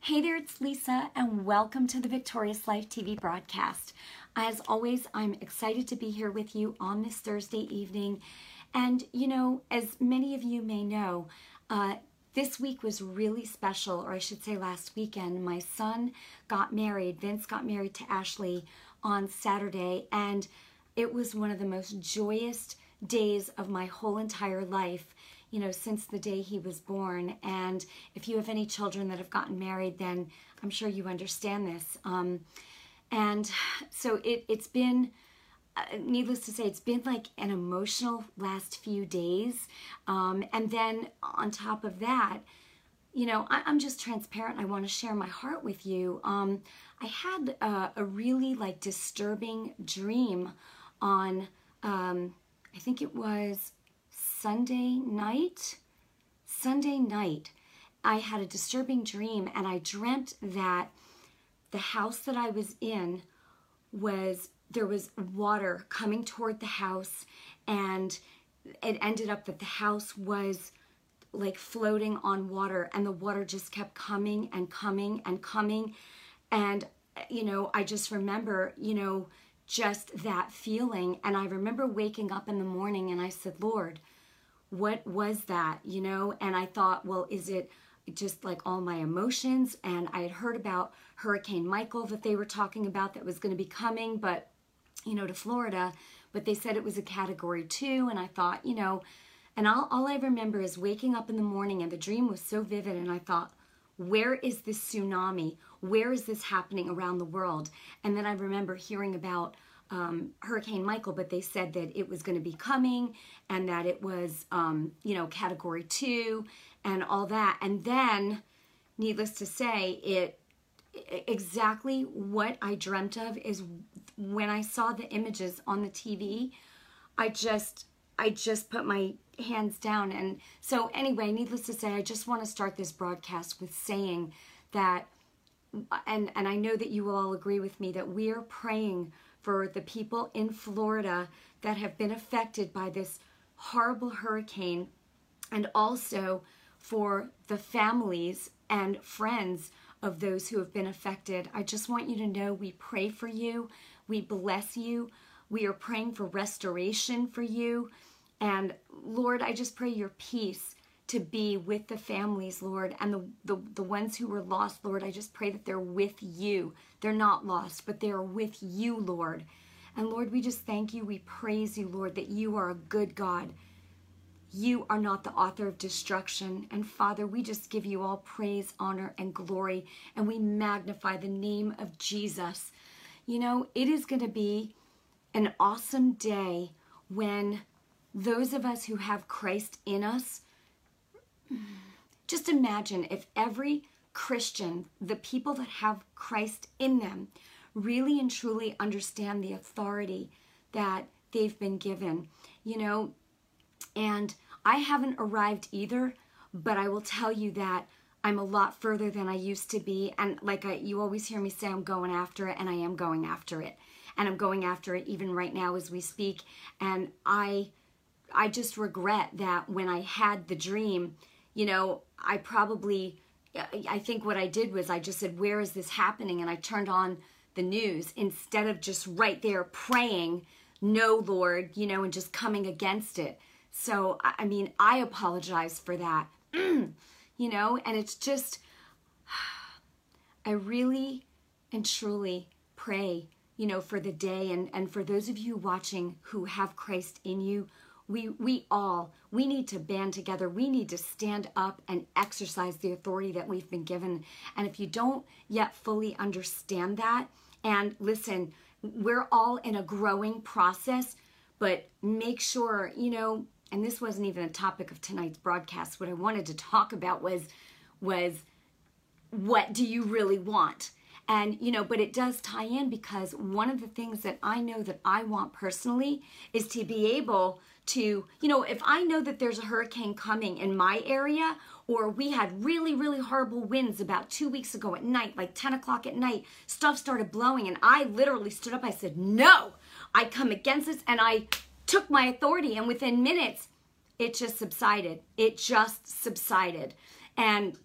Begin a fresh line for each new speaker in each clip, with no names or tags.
Hey there, it's Lisa, and welcome to the Victorious Life TV broadcast. As always, I'm excited to be here with you on this Thursday evening. And, you know, as many of you may know, uh, this week was really special, or I should say last weekend. My son got married, Vince got married to Ashley on Saturday, and it was one of the most joyous days of my whole entire life you know, since the day he was born. And if you have any children that have gotten married, then I'm sure you understand this. Um, and so it, it's been, uh, needless to say, it's been like an emotional last few days. Um, and then on top of that, you know, I, am just transparent. I want to share my heart with you. Um, I had a, a, really like disturbing dream on, um, I think it was Sunday night, Sunday night, I had a disturbing dream and I dreamt that the house that I was in was there was water coming toward the house and it ended up that the house was like floating on water and the water just kept coming and coming and coming. And you know I just remember you know just that feeling. And I remember waking up in the morning and I said Lord what was that, you know? And I thought, well, is it just like all my emotions? And I had heard about Hurricane Michael that they were talking about that was going to be coming, but, you know, to Florida. But they said it was a category two. And I thought, you know, and all, all I remember is waking up in the morning and the dream was so vivid. And I thought, where is this tsunami? Where is this happening around the world? And then I remember hearing about um, Hurricane Michael, but they said that it was going to be coming and that it was, um, you know, category two and all that. And then, needless to say, it exactly what I dreamt of is when I saw the images on the TV, I just, I just put my hands down. And so, anyway, needless to say, I just want to start this broadcast with saying that, and and I know that you will all agree with me that we are praying for the people in Florida that have been affected by this horrible hurricane and also for the families and friends of those who have been affected. I just want you to know we pray for you. We bless you. We are praying for restoration for you. And Lord, I just pray your peace to be with the families, Lord, and the, the, the ones who were lost, Lord. I just pray that they're with you. They're not lost, but they are with you, Lord. And Lord, we just thank you. We praise you, Lord, that you are a good God. You are not the author of destruction. And Father, we just give you all praise, honor, and glory, and we magnify the name of Jesus. You know, it is going to be an awesome day when those of us who have Christ in us just imagine if every Christian, the people that have Christ in them, really and truly understand the authority that they've been given, you know, and I haven't arrived either, but I will tell you that I'm a lot further than I used to be. And like I, you always hear me say, I'm going after it, and I am going after it. And I'm going after it even right now as we speak. And I, I just regret that when I had the dream, you know, I probably, I think what I did was I just said, Where is this happening? And I turned on the news instead of just right there praying, No, Lord, you know, and just coming against it. So, I mean, I apologize for that, you know, and it's just, I really and truly pray, you know, for the day and, and for those of you watching who have Christ in you, we we all we need to band together. We need to stand up and exercise the authority that we've been given. And if you don't yet fully understand that and listen we're all in a growing process but make sure you know and this wasn't even a topic of tonight's broadcast. What i wanted to talk about was was what do you really want? And you know but it does tie in because one of the things that i know that i want personally is to be able to, you know, if I know that there's a hurricane coming in my area, or we had really, really horrible winds about two weeks ago at night, like 10 o'clock at night, stuff started blowing, and I literally stood up. I said, No, I come against this, and I took my authority, and within minutes, it just subsided. It just subsided. And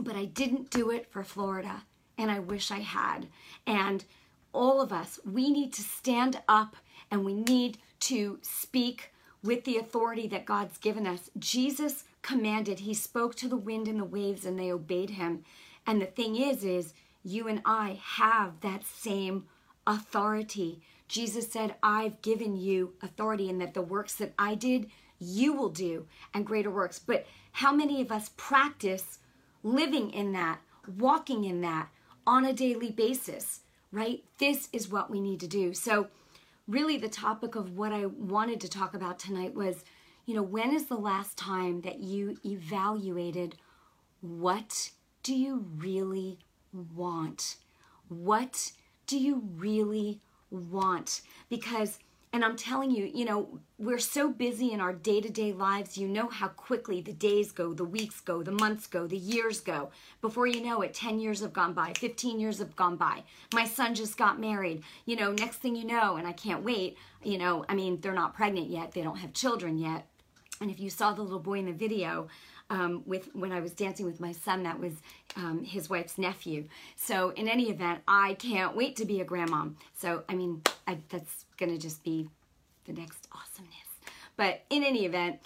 but I didn't do it for Florida, and I wish I had. And all of us, we need to stand up and we need to speak with the authority that God's given us. Jesus commanded, he spoke to the wind and the waves and they obeyed him. And the thing is is you and I have that same authority. Jesus said, "I've given you authority and that the works that I did, you will do and greater works." But how many of us practice living in that, walking in that on a daily basis, right? This is what we need to do. So really the topic of what I wanted to talk about tonight was, you know, when is the last time that you evaluated what do you really want? What do you really want? Because and I'm telling you, you know, we're so busy in our day to day lives. You know how quickly the days go, the weeks go, the months go, the years go. Before you know it, 10 years have gone by, 15 years have gone by. My son just got married. You know, next thing you know, and I can't wait, you know, I mean, they're not pregnant yet, they don't have children yet. And if you saw the little boy in the video, um, with when I was dancing with my son, that was um, his wife's nephew. So in any event, I can't wait to be a grandmom. So I mean, I, that's gonna just be the next awesomeness. But in any event,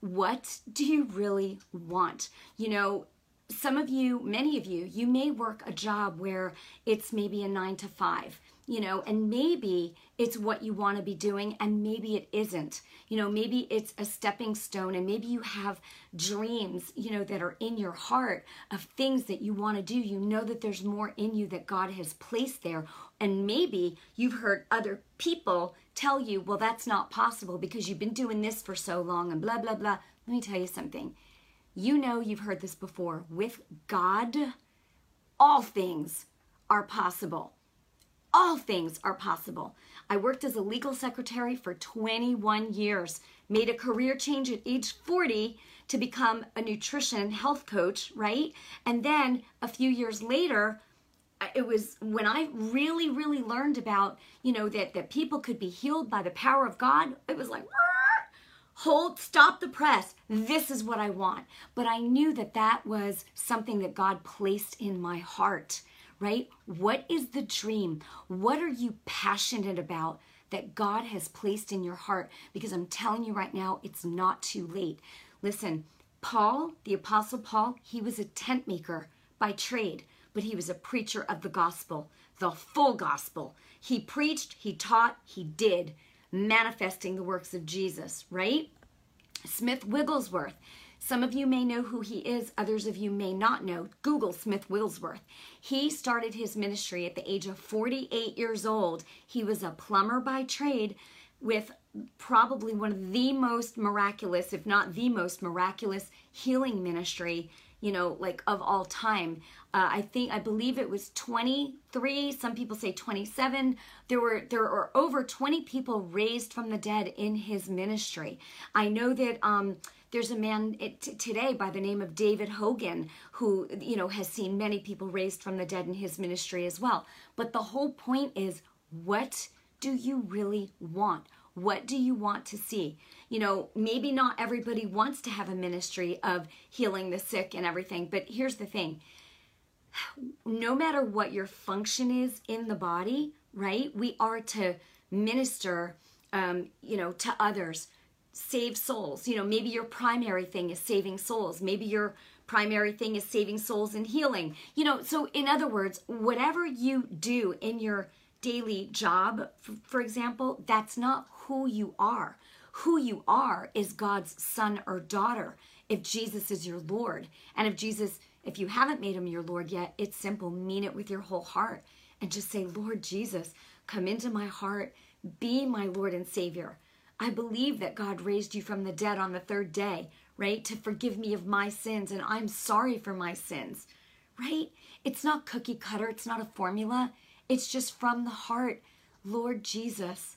what do you really want? You know, some of you, many of you, you may work a job where it's maybe a nine to five you know, and maybe it's what you want to be doing and maybe it isn't. You know, maybe it's a stepping stone and maybe you have dreams, you know, that are in your heart of things that you want to do. You know that there's more in you that God has placed there. And maybe you've heard other people tell you, well, that's not possible because you've been doing this for so long and blah, blah, blah. Let me tell you something. You know, you've heard this before. With God, all things are possible all things are possible. I worked as a legal secretary for 21 years, made a career change at age 40 to become a nutrition health coach, right? And then a few years later, it was when I really, really learned about, you know, that, that people could be healed by the power of God. It was like, hold, stop the press. This is what I want. But I knew that that was something that God placed in my heart right? What is the dream? What are you passionate about that God has placed in your heart? Because I'm telling you right now, it's not too late. Listen, Paul, the Apostle Paul, he was a tent maker by trade, but he was a preacher of the gospel, the full gospel. He preached, he taught, he did, manifesting the works of Jesus, right? Smith Wigglesworth, some of you may know who he is, others of you may not know. Google Smith Wigglesworth. He started his ministry at the age of 48 years old. He was a plumber by trade with probably one of the most miraculous, if not the most miraculous, healing ministry, you know, like of all time. Uh, I think I believe it was 23. Some people say 27. There were there were over 20 people raised from the dead in his ministry. I know that. Um, there's a man today by the name of David Hogan who, you know, has seen many people raised from the dead in his ministry as well. But the whole point is what do you really want? What do you want to see? You know, maybe not everybody wants to have a ministry of healing the sick and everything, but here's the thing no matter what your function is in the body, right, we are to minister, um, you know, to others save souls. You know, maybe your primary thing is saving souls. Maybe your primary thing is saving souls and healing. You know, so in other words, whatever you do in your daily job, for, example, that's not who you are. Who you are is God's son or daughter if Jesus is your Lord. And if Jesus, if you haven't made him your Lord yet, it's simple. Mean it with your whole heart and just say, Lord Jesus, come into my heart, be my Lord and Savior. I believe that God raised you from the dead on the third day, right? To forgive me of my sins, and I'm sorry for my sins, right? It's not cookie cutter, it's not a formula. It's just from the heart. Lord Jesus,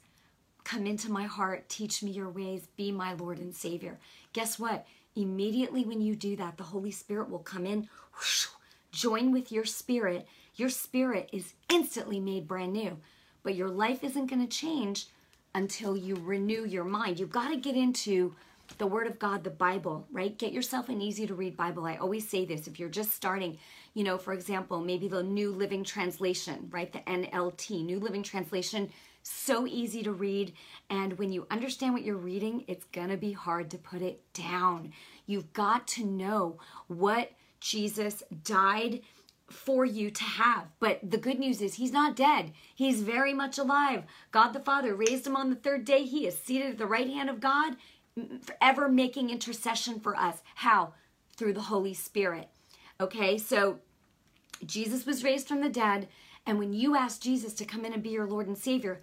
come into my heart, teach me your ways, be my Lord and Savior. Guess what? Immediately when you do that, the Holy Spirit will come in, whoosh, join with your spirit. Your spirit is instantly made brand new, but your life isn't going to change until you renew your mind. You've got to get into the Word of God, the Bible, right? Get yourself an easy to read Bible. I always say this if you're just starting, you know, for example, maybe the New Living Translation, right? The NLT, New Living Translation, so easy to read. And when you understand what you're reading, it's going to be hard to put it down. You've got to know what Jesus died for you to have. But the good news is he's not dead. He's very much alive. God the Father raised him on the third day. He is seated at the right hand of God, forever making intercession for us. How? Through the Holy Spirit. Okay, so Jesus was raised from the dead. And when you ask Jesus to come in and be your Lord and Savior,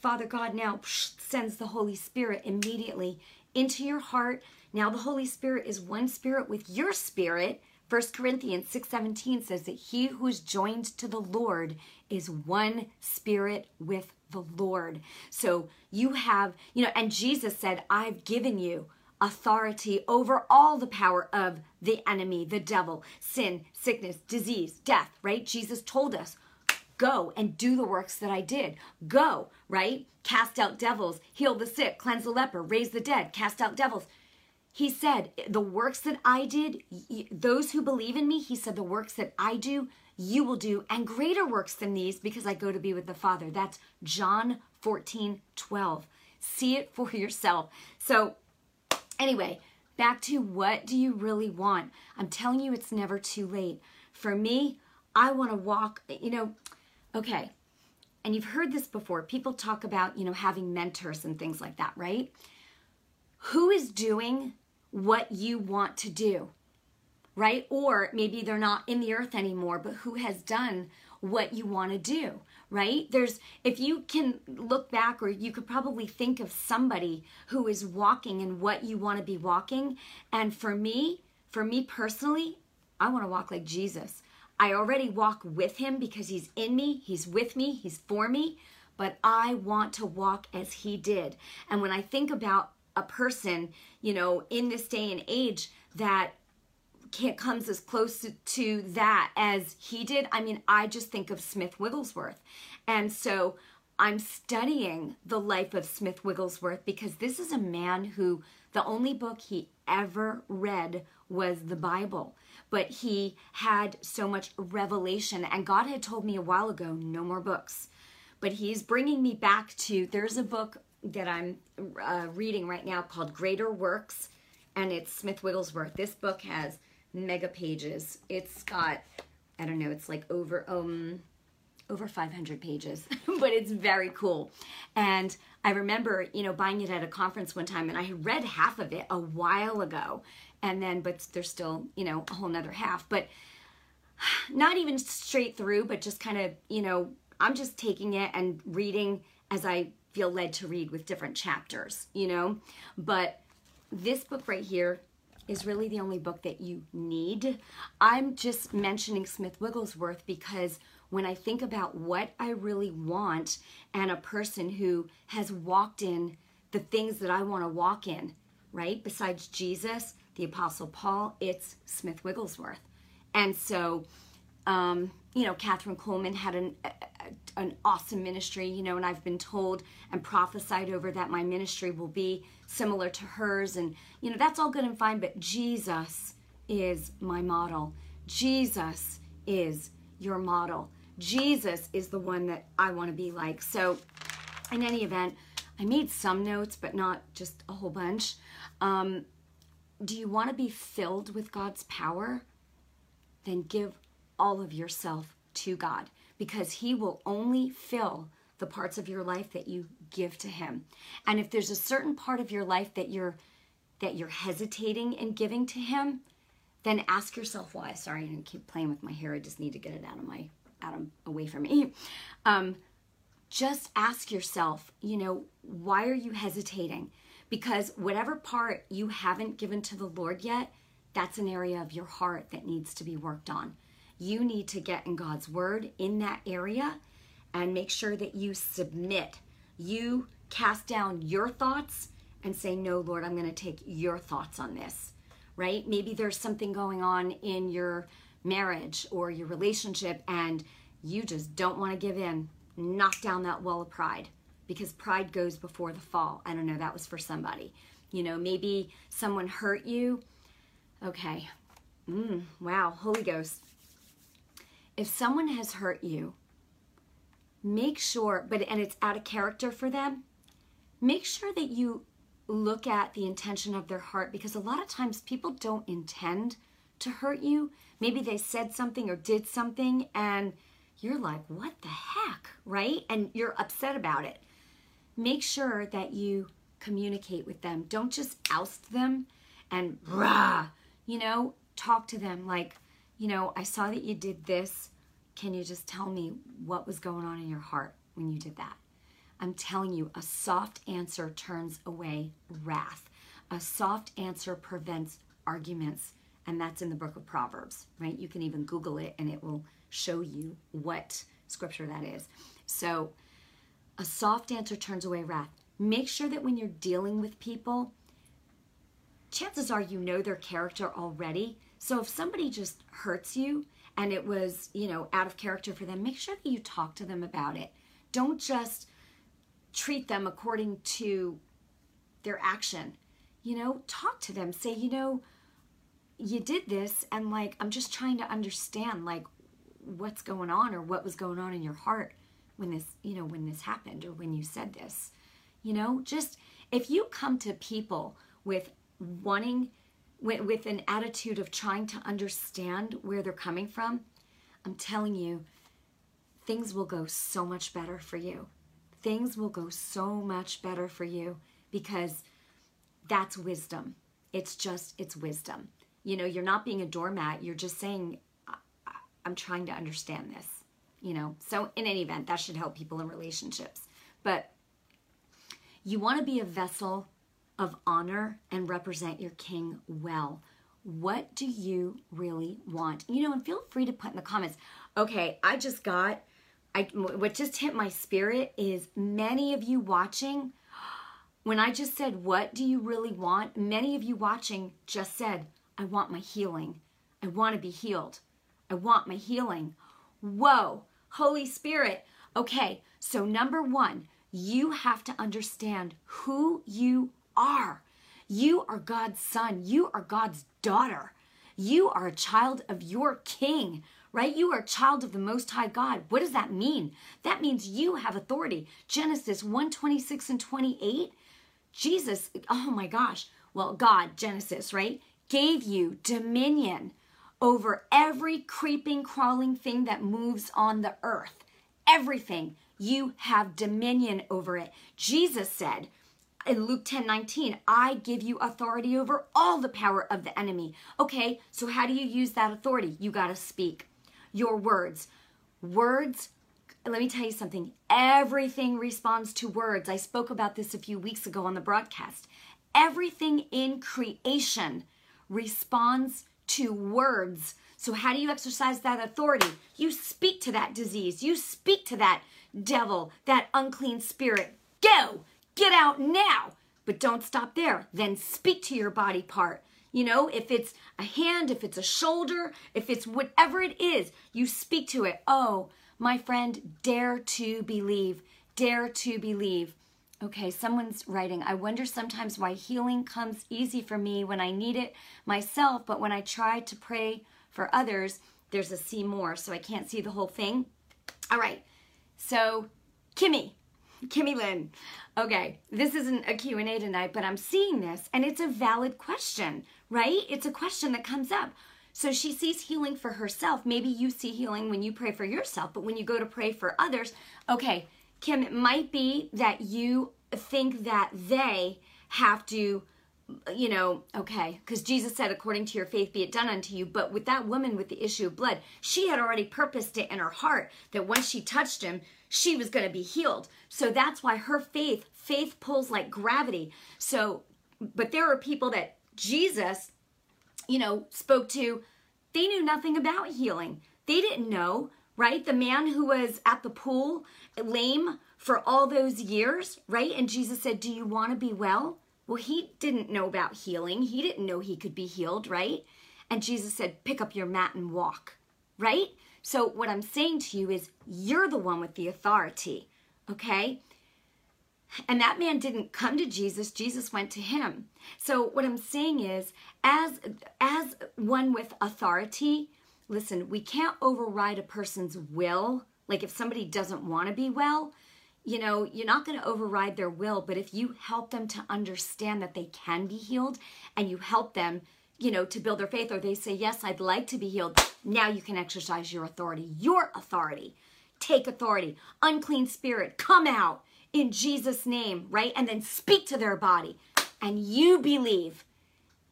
Father God now sends the Holy Spirit immediately into your heart. Now the Holy Spirit is one spirit with your spirit 1 Corinthians 6:17 says that he who is joined to the Lord is one spirit with the Lord. So you have, you know, and Jesus said, "I've given you authority over all the power of the enemy, the devil, sin, sickness, disease, death," right? Jesus told us, "Go and do the works that I did." Go, right? Cast out devils, heal the sick, cleanse the leper, raise the dead, cast out devils he said, The works that I did, those who believe in me, he said, the works that I do, you will do, and greater works than these because I go to be with the Father. That's John 14, 12. See it for yourself. So, anyway, back to what do you really want? I'm telling you, it's never too late. For me, I want to walk, you know, okay. And you've heard this before. People talk about, you know, having mentors and things like that, right? Who is doing what you want to do, right? Or maybe they're not in the earth anymore, but who has done what you want to do, right? There's, if you can look back, or you could probably think of somebody who is walking in what you want to be walking. And for me, for me personally, I want to walk like Jesus. I already walk with him because he's in me, he's with me, he's for me, but I want to walk as he did. And when I think about a person, you know, in this day and age that can't comes as close to, that as he did. I mean, I just think of Smith Wigglesworth. And so I'm studying the life of Smith Wigglesworth because this is a man who the only book he ever read was the Bible. But he had so much revelation, and God had told me a while ago no more books. But he's bringing me back to there's a book that I'm uh, reading right now called Greater Works, and it's Smith Wigglesworth. This book has mega pages. It's got, I don't know, it's like over um over 500 pages, but it's very cool. And I remember, you know, buying it at a conference one time, and I read half of it a while ago, and then, but there's still, you know, a whole nother half, but not even straight through, but just kind of, you know, I'm just taking it and reading as I feel led to read with different chapters, you know? But this book right here is really the only book that you need. I'm just mentioning Smith Wigglesworth because when I think about what I really want and a person who has walked in the things that I want to walk in, right? Besides Jesus, the Apostle Paul, it's Smith Wigglesworth. And so, um, you know, Kathryn Kuhlman had an, an awesome ministry, you know, and I've been told and prophesied over that my ministry will be similar to hers. And, you know, that's all good and fine, but Jesus is my model. Jesus is your model. Jesus is the one that I want to be like. So, in any event, I made some notes, but not just a whole bunch. Um, do you want to be filled with God's power? Then give all of yourself to God because He will only fill the parts of your life that you give to Him. And if there's a certain part of your life that you're that you're hesitating in giving to Him, then ask yourself why. Sorry, I didn't keep playing with my hair. I just need to get it out of my out of away from me. Um, just ask yourself, you know, why are you hesitating? Because whatever part you haven't given to the Lord yet, that's an area of your heart that needs to be worked on you need to get in God's word in that area and make sure that you submit. You cast down your thoughts and say, No, Lord, I'm going to take your thoughts on this, right? Maybe there's something going on in your marriage or your relationship and you just don't want to give in. Knock down that wall of pride because pride goes before the fall. I don't know, that was for somebody. You know, maybe someone hurt you. Okay. Mm, wow, Holy Ghost. If someone has hurt you, make sure, but and it's out of character for them, make sure that you look at the intention of their heart because a lot of times people don't intend to hurt you. Maybe they said something or did something and you're like, what the heck, right? And you're upset about it. Make sure that you communicate with them. Don't just oust them and rah, you know, talk to them like, you know, I saw that you did this. Can you just tell me what was going on in your heart when you did that? I'm telling you, a soft answer turns away wrath. A soft answer prevents arguments. And that's in the book of Proverbs, right? You can even Google it and it will show you what scripture that is. So, a soft answer turns away wrath. Make sure that when you're dealing with people, chances are you know their character already. So, if somebody just hurts you and it was, you know, out of character for them, make sure that you talk to them about it. Don't just treat them according to their action. You know, talk to them. Say, you know, you did this and like I'm just trying to understand like what's going on or what was going on in your heart when this, you know, when this happened or when you said this. You know, just if you come to people with wanting with, an attitude of trying to understand where they're coming from, I'm telling you, things will go so much better for you. Things will go so much better for you because that's wisdom. It's just, it's wisdom. You know, you're not being a doormat. You're just saying, I'm trying to understand this, you know. So, in any event, that should help people in relationships. But you want to be a vessel of honor and represent your king well. What do you really want? You know, and feel free to put in the comments. Okay, I just got I what just hit my spirit is many of you watching when I just said what do you really want? Many of you watching just said I want my healing. I want to be healed. I want my healing. Whoa, Holy Spirit. Okay, so number one, you have to understand who you are. You are God's son, you are God's daughter. You are a child of your king, right? You are a child of the Most High God. What does that mean? That means you have authority. Genesis 1 26 and 28. Jesus, oh my gosh. Well, God, Genesis, right? Gave you dominion over every creeping, crawling thing that moves on the earth. Everything. You have dominion over it. Jesus said in Luke 10 19, I give you authority over all the power of the enemy. Okay, so how do you use that authority? You got to speak your words. Words let me tell you something. Everything responds to words. I spoke about this a few weeks ago on the broadcast. Everything in creation responds to words. So, how do you exercise that authority? You speak to that disease, you speak to that devil, that unclean spirit. Go, get out now. But don't stop there. Then speak to your body part. You know, if it's a hand, if it's a shoulder, if it's whatever it is, you speak to it. Oh, my friend, dare to believe. Dare to believe. Okay, someone's writing, I wonder sometimes why healing comes easy for me when I need it myself, but when I try to pray for others, there's a see more, so I can't see the whole thing. All right, so Kimmy, Kimmy Lynn. Okay, this isn't a Q&A tonight, but I'm seeing this, and it's a valid question, right? It's a question that comes up. So she sees healing for herself. Maybe you see healing when you pray for yourself, but when you go to pray for others, okay, Kim, it might be that you think that they have to, you know, okay, because Jesus said, according to your faith be it done unto you. But with that woman with the issue of blood, she had already purposed it in her heart that once she touched him, she was going to be healed. So that's why her faith, faith pulls like gravity. So, but there are people that Jesus, you know, spoke to, they knew nothing about healing. They didn't know right? The man who was at the pool, lame for all those years, right? And Jesus said, Do you want to be well? Well, he didn't know about healing. He didn't know he could be healed, right? And Jesus said, Pick up your mat and walk, right? So, what I'm saying to you is, you're the one with the authority, okay? And that man didn't come to Jesus, Jesus went to him. So what I'm saying is as as one with authority, listen, we can't override a person's will. Like if somebody doesn't want to be well, you know, you're not going to override their will, but if you help them to understand that they can be healed and you help them, you know, to build their faith or they say, "Yes, I'd like to be healed." Now you can exercise your authority. Your authority. Take authority. Unclean spirit, come out in Jesus' name, right? And then speak to their body. And you believe.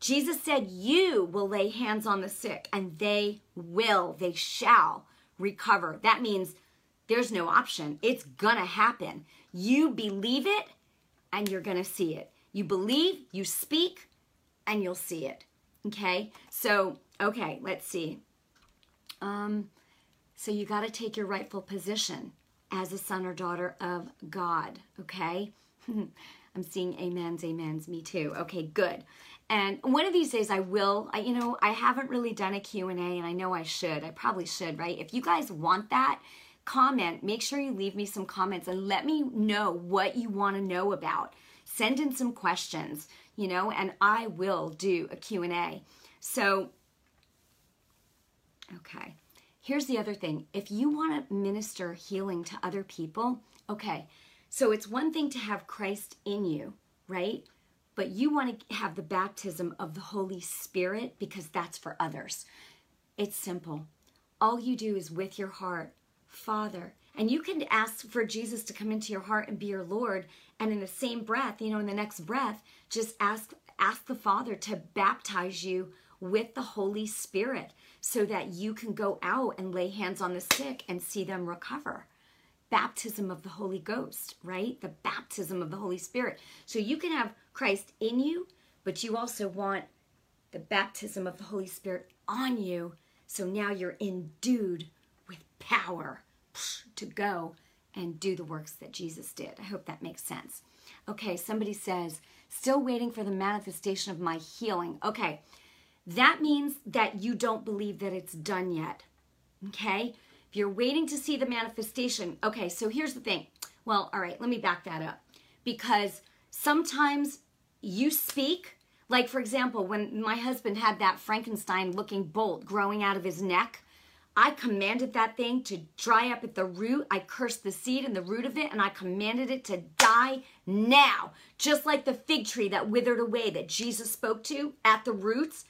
Jesus said, You will lay hands on the sick, and they will, they shall recover. That means there's no option. It's gonna happen. You believe it, and you're gonna see it. You believe, you speak, and you'll see it. Okay? So, okay, let's see. Um, so you got to take your rightful position as a son or daughter of God, okay? I'm seeing amens, amens, me too. Okay, good. And one of these days I will, I, you know, I haven't really done a Q&A and I know I should. I probably should, right? If you guys want that, comment. Make sure you leave me some comments and let me know what you want to know about. Send in some questions, you know, and I will do a Q&A. So, okay. Here's the other thing if you want to minister healing to other people, okay, so it's one thing to have Christ in you, right? But you want to have the baptism of the Holy Spirit because that's for others. It's simple. All you do is with your heart, Father, and you can ask for Jesus to come into your heart and be your Lord. And in the same breath, you know, in the next breath, just ask ask the Father to baptize you with the Holy Spirit so that you can go out and lay hands on the sick and see them recover. Baptism of the Holy Ghost, right? The baptism of the Holy Spirit. So you can have Christ in you, but you also want the baptism of the Holy Spirit on you. So now you're endued with power to go and do the works that Jesus did. I hope that makes sense. Okay, somebody says, still waiting for the manifestation of my healing. Okay, that means that you don't believe that it's done yet. Okay? If you're waiting to see the manifestation, okay, so here's the thing. Well, all right, let me back that up. Because sometimes you speak, like for example, when my husband had that Frankenstein looking bolt growing out of his neck, I commanded that thing to dry up at the root. I cursed the seed and the root of it, and I commanded it to die now. Just like the fig tree that withered away that Jesus spoke to at the roots.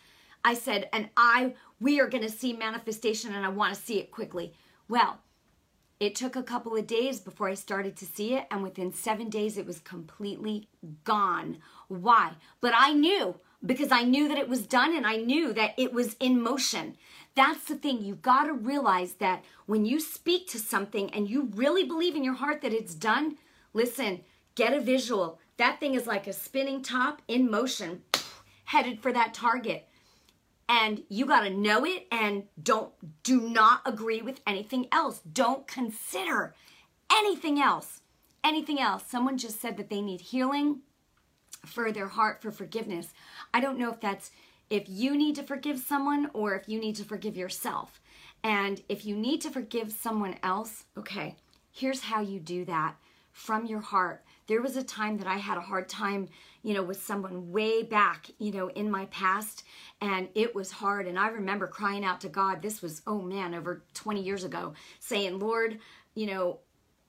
I said, and I, we are going to see manifestation and I want to see it quickly. Well, it took a couple of days before I started to see it, and within seven days, it was completely gone. Why? But I knew because I knew that it was done and I knew that it was in motion. That's the thing. You've got to realize that when you speak to something and you really believe in your heart that it's done, listen, get a visual. That thing is like a spinning top in motion, headed for that target. And you got to know it and don't do not agree with anything else. Don't consider anything else. Anything else. Someone just said that they need healing for their heart for forgiveness. I don't know if that's if you need to forgive someone or if you need to forgive yourself and if you need to forgive someone else okay here's how you do that from your heart there was a time that I had a hard time, you know, with someone way back, you know, in my past, and it was hard. And I remember crying out to God, this was, oh man, over 20 years ago, saying, Lord, you know,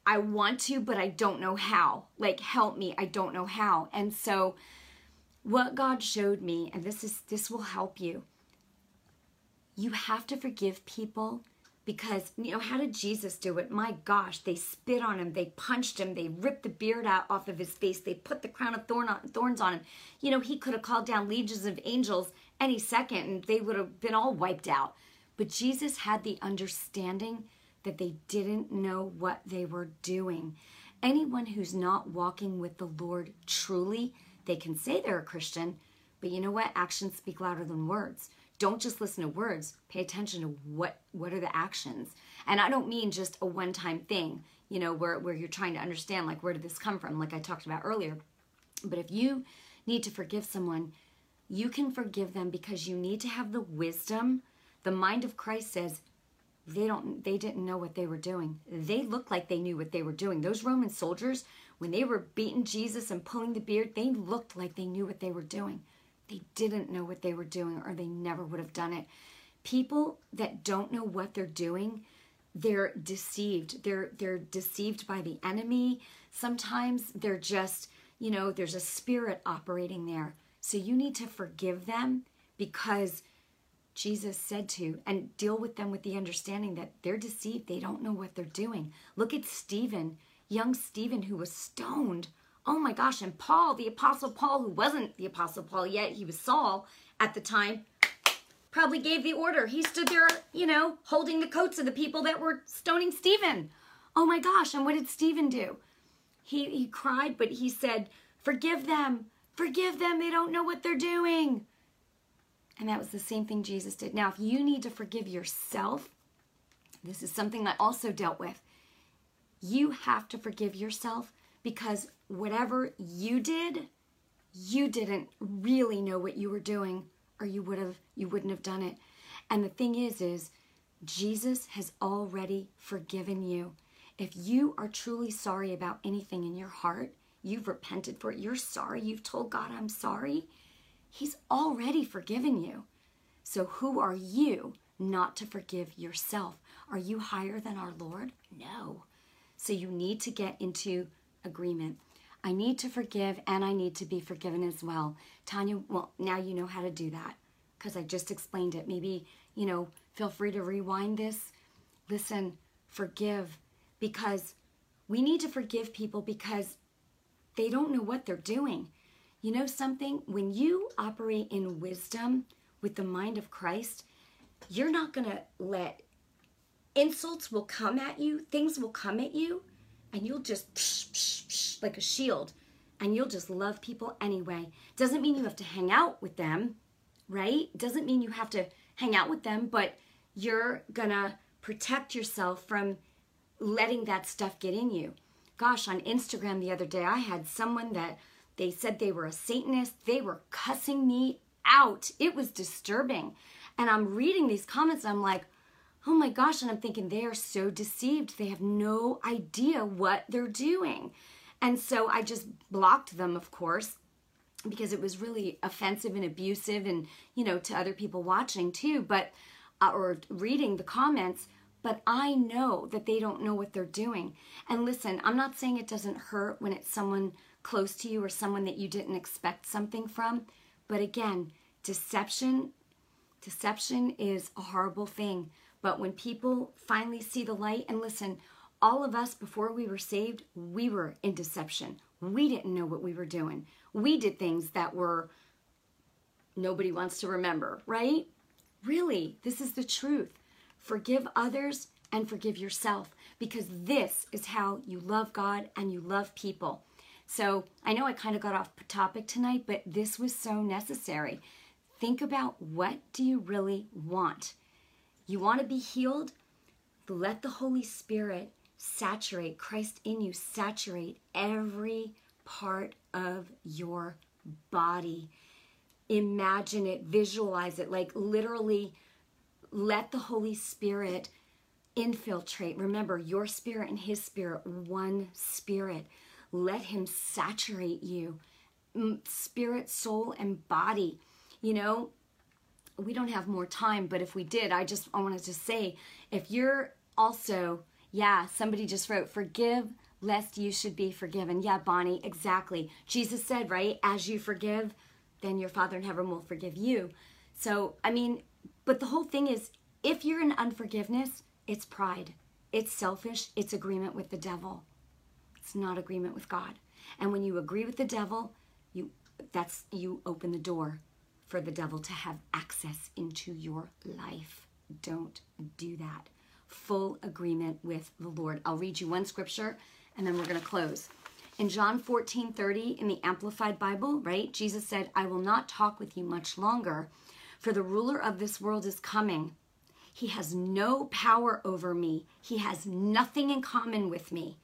I want to, but I don't know how. Like, help me, I don't know how. And so, what God showed me, and this is this will help you. You have to forgive people because you know how did jesus do it? My gosh they spit on him they punched him they ripped the beard out off of his face they put the crown of thorn on, thorns on him. You know he could have called down legions of angels any second and they would have been all wiped out. But jesus had the understanding that they didn't know what they were doing. Anyone who's not walking with the lord truly they can say they're a christian but you know what? Actions speak louder than words. Don't just listen to words. Pay attention to what what are the actions. And i don't mean just a one time thing you know where, where you're trying to understand like where did this come from like i talked about earlier. But if you need to forgive someone you can forgive them because you need to have the wisdom. The mind of christ says they don't they didn't know what they were doing. They looked like they knew what they were doing. Those Roman soldiers, when they were beating Jesus and pulling the beard, they looked like they knew what they were doing. They didn't know what they were doing or they never would have done it. People that don't know what they're doing, they're deceived. They're they're deceived by the enemy. Sometimes they're just, you know, there's a spirit operating there. So you need to forgive them because Jesus said to, and deal with them with the understanding that they're deceived. They don't know what they're doing. Look at Stephen, young Stephen, who was stoned. Oh my gosh. And Paul, the Apostle Paul, who wasn't the Apostle Paul yet, he was Saul at the time, probably gave the order. He stood there, you know, holding the coats of the people that were stoning Stephen. Oh my gosh. And what did Stephen do? He, he cried, but he said, Forgive them. Forgive them. They don't know what they're doing. And that was the same thing Jesus did. Now, if you need to forgive yourself, this is something I also dealt with. You have to forgive yourself because whatever you did, you didn't really know what you were doing or you would have you wouldn't have done it. And the thing is is Jesus has already forgiven you. If you are truly sorry about anything in your heart, you've repented for it, you're sorry, you've told God I'm sorry, He's already forgiven you. So who are you not to forgive yourself? Are you higher than our Lord? No. So you need to get into agreement. I need to forgive and I need to be forgiven as well. Tanya, well, now you know how to do that because I just explained it. Maybe, you know, feel free to rewind this. Listen, forgive because we need to forgive people because they don't know what they're doing. You know something? When you operate in wisdom with the mind of Christ, you're not going to let insults will come at you, things will come at you, and you'll just psh, psh, psh, like a shield and you'll just love people anyway. Doesn't mean you have to hang out with them, right? Doesn't mean you have to hang out with them, but you're gonna protect yourself from letting that stuff get in you. Gosh, on Instagram the other day, I had someone that they said they were a Satanist. They were cussing me out. It was disturbing. And I'm reading these comments and I'm like, oh my gosh. And I'm thinking they are so deceived. They have no idea what they're doing. And so I just blocked them, of course, because it was really offensive and abusive and, you know, to other people watching too, but, uh, or reading the comments. But I know that they don't know what they're doing. And listen, I'm not saying it doesn't hurt when it's someone close to you or someone that you didn't expect something from. But again, deception deception is a horrible thing. But when people finally see the light and listen, all of us before we were saved, we were in deception. We didn't know what we were doing. We did things that were nobody wants to remember, right? Really, this is the truth. Forgive others and forgive yourself because this is how you love God and you love people. So I know I kind of got off topic tonight, but this was so necessary. Think about what do you really want? You want to be healed? Let the Holy Spirit saturate, Christ in you, saturate every part of your body. Imagine it, visualize it, like literally let the Holy Spirit infiltrate. Remember, your spirit and his spirit, one spirit. Let Him saturate you, spirit, soul, and body. You know, we don't have more time, but if we did, I just I wanted to say if you're also, yeah, somebody just wrote, forgive lest you should be forgiven. Yeah, Bonnie, exactly. Jesus said, right, as you forgive, then your Father in heaven will forgive you. So, I mean, but the whole thing is if you're in unforgiveness, it's pride, it's selfish, it's agreement with the devil. It's not agreement with God. And when you agree with the devil, you that's you open the door for the devil to have access into your life. Don't do that. Full agreement with the Lord. I'll read you one scripture and then we're going to close. In John 14 30, in the Amplified Bible, right, Jesus said, I will not talk with you much longer, for the ruler of this world is coming. He has no power over me, he has nothing in common with me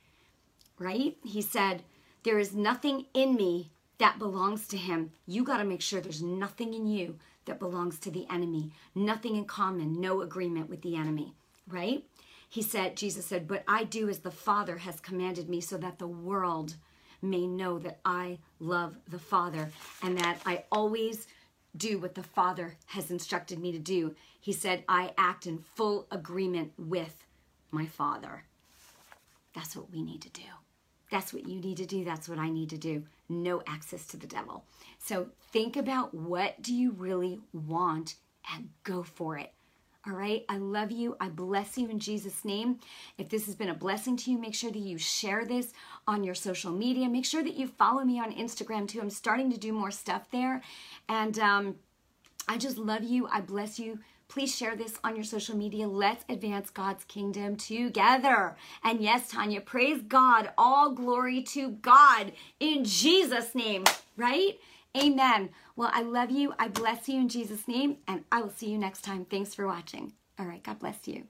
right? He said, There is nothing in me that belongs to him. You got to make sure there's nothing in you that belongs to the enemy. Nothing in common, no agreement with the enemy. right? He said, Jesus said, But I do as the Father has commanded me, so that the world may know that I love the Father and that I always do what the Father has instructed me to do. He said, I act in full agreement with my Father. That's what we need to do. That's what you need to do. That's what I need to do. No access to the devil. So think about what do you really want and go for it. All right. I love you. I bless you in Jesus' name. If this has been a blessing to you, make sure that you share this on your social media. Make sure that you follow me on Instagram too. I'm starting to do more stuff there. And um, I just love you. I bless you. Please share this on your social media. Let's advance God's kingdom together. And yes, Tanya, praise God. All glory to God in Jesus' name, right? Amen. Well, I love you. I bless you in Jesus' name, and I will see you next time. Thanks for watching. All right, God bless you.